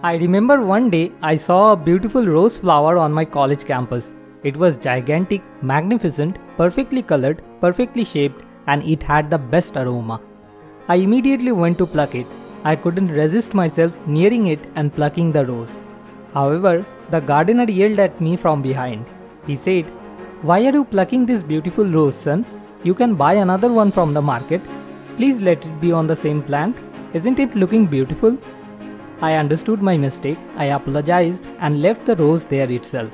I remember one day I saw a beautiful rose flower on my college campus. It was gigantic, magnificent, perfectly colored, perfectly shaped, and it had the best aroma. I immediately went to pluck it. I couldn't resist myself nearing it and plucking the rose. However, the gardener yelled at me from behind. He said, Why are you plucking this beautiful rose, son? You can buy another one from the market. Please let it be on the same plant. Isn't it looking beautiful? I understood my mistake, I apologized and left the rose there itself.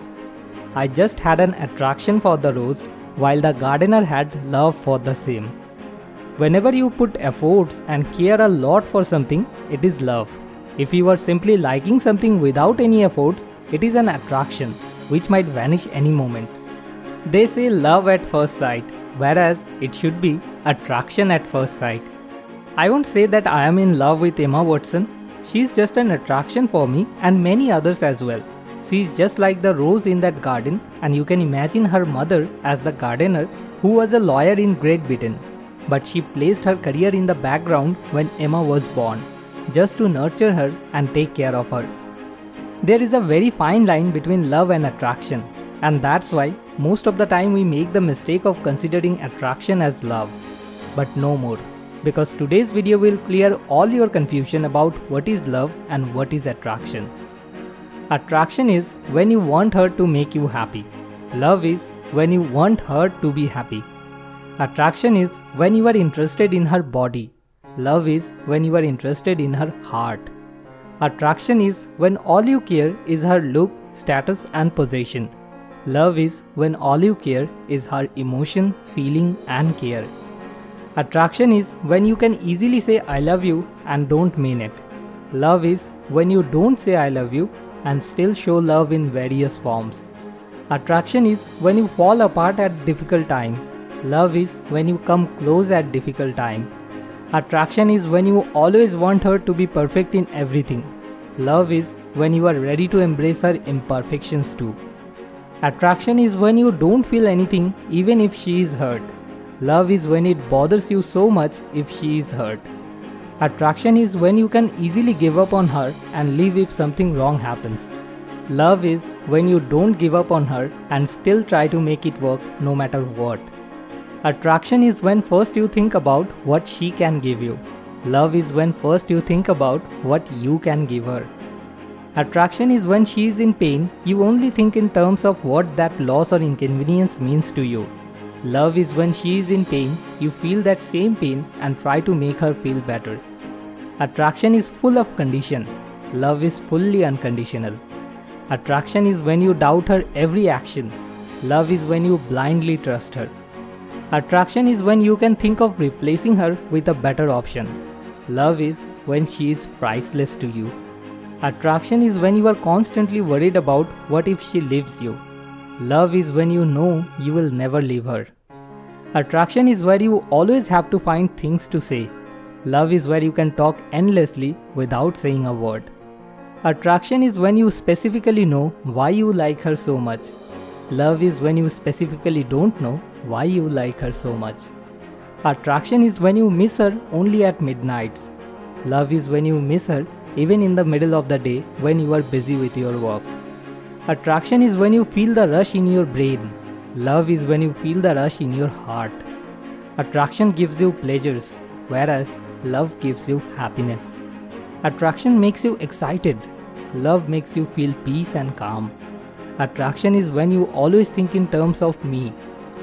I just had an attraction for the rose while the gardener had love for the same. Whenever you put efforts and care a lot for something, it is love. If you are simply liking something without any efforts, it is an attraction which might vanish any moment. They say love at first sight, whereas it should be attraction at first sight. I won't say that I am in love with Emma Watson. She's just an attraction for me and many others as well. She's just like the rose in that garden, and you can imagine her mother as the gardener who was a lawyer in Great Britain. But she placed her career in the background when Emma was born, just to nurture her and take care of her. There is a very fine line between love and attraction, and that's why most of the time we make the mistake of considering attraction as love. But no more, because today's video will clear all your confusion about what is love and what is attraction. Attraction is when you want her to make you happy. Love is when you want her to be happy. Attraction is when you are interested in her body. Love is when you are interested in her heart. Attraction is when all you care is her look, status, and possession. Love is when all you care is her emotion, feeling, and care. Attraction is when you can easily say I love you and don't mean it. Love is when you don't say I love you and still show love in various forms. Attraction is when you fall apart at difficult time. Love is when you come close at difficult time. Attraction is when you always want her to be perfect in everything. Love is when you are ready to embrace her imperfections too. Attraction is when you don't feel anything even if she is hurt. Love is when it bothers you so much if she is hurt. Attraction is when you can easily give up on her and leave if something wrong happens. Love is when you don't give up on her and still try to make it work no matter what. Attraction is when first you think about what she can give you. Love is when first you think about what you can give her. Attraction is when she is in pain, you only think in terms of what that loss or inconvenience means to you. Love is when she is in pain, you feel that same pain and try to make her feel better. Attraction is full of condition. Love is fully unconditional. Attraction is when you doubt her every action. Love is when you blindly trust her. Attraction is when you can think of replacing her with a better option. Love is when she is priceless to you. Attraction is when you are constantly worried about what if she leaves you. Love is when you know you will never leave her. Attraction is where you always have to find things to say. Love is where you can talk endlessly without saying a word. Attraction is when you specifically know why you like her so much. Love is when you specifically don't know why you like her so much. Attraction is when you miss her only at midnights. Love is when you miss her even in the middle of the day when you are busy with your work. Attraction is when you feel the rush in your brain. Love is when you feel the rush in your heart. Attraction gives you pleasures, whereas love gives you happiness. Attraction makes you excited. Love makes you feel peace and calm. Attraction is when you always think in terms of me.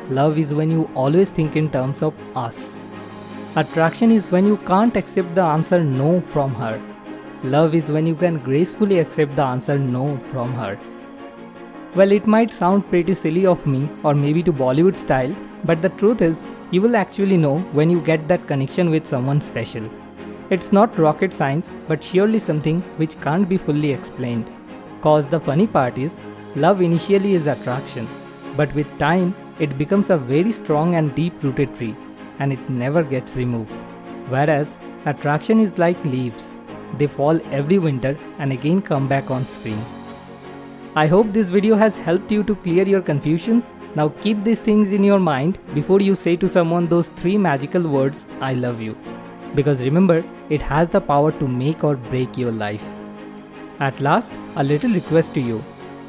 Love is when you always think in terms of us. Attraction is when you can't accept the answer no from her. Love is when you can gracefully accept the answer no from her. Well, it might sound pretty silly of me, or maybe to Bollywood style, but the truth is, you will actually know when you get that connection with someone special. It's not rocket science, but surely something which can't be fully explained. Cause the funny part is, love initially is attraction, but with time, it becomes a very strong and deep rooted tree, and it never gets removed. Whereas, attraction is like leaves, they fall every winter and again come back on spring. I hope this video has helped you to clear your confusion. Now keep these things in your mind before you say to someone those three magical words, I love you because remember, it has the power to make or break your life. At last, a little request to you.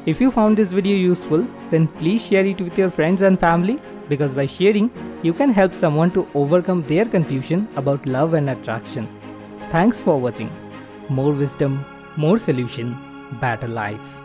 If you found this video useful, then please share it with your friends and family because by sharing, you can help someone to overcome their confusion about love and attraction. Thanks for watching. More wisdom, more solution, better life.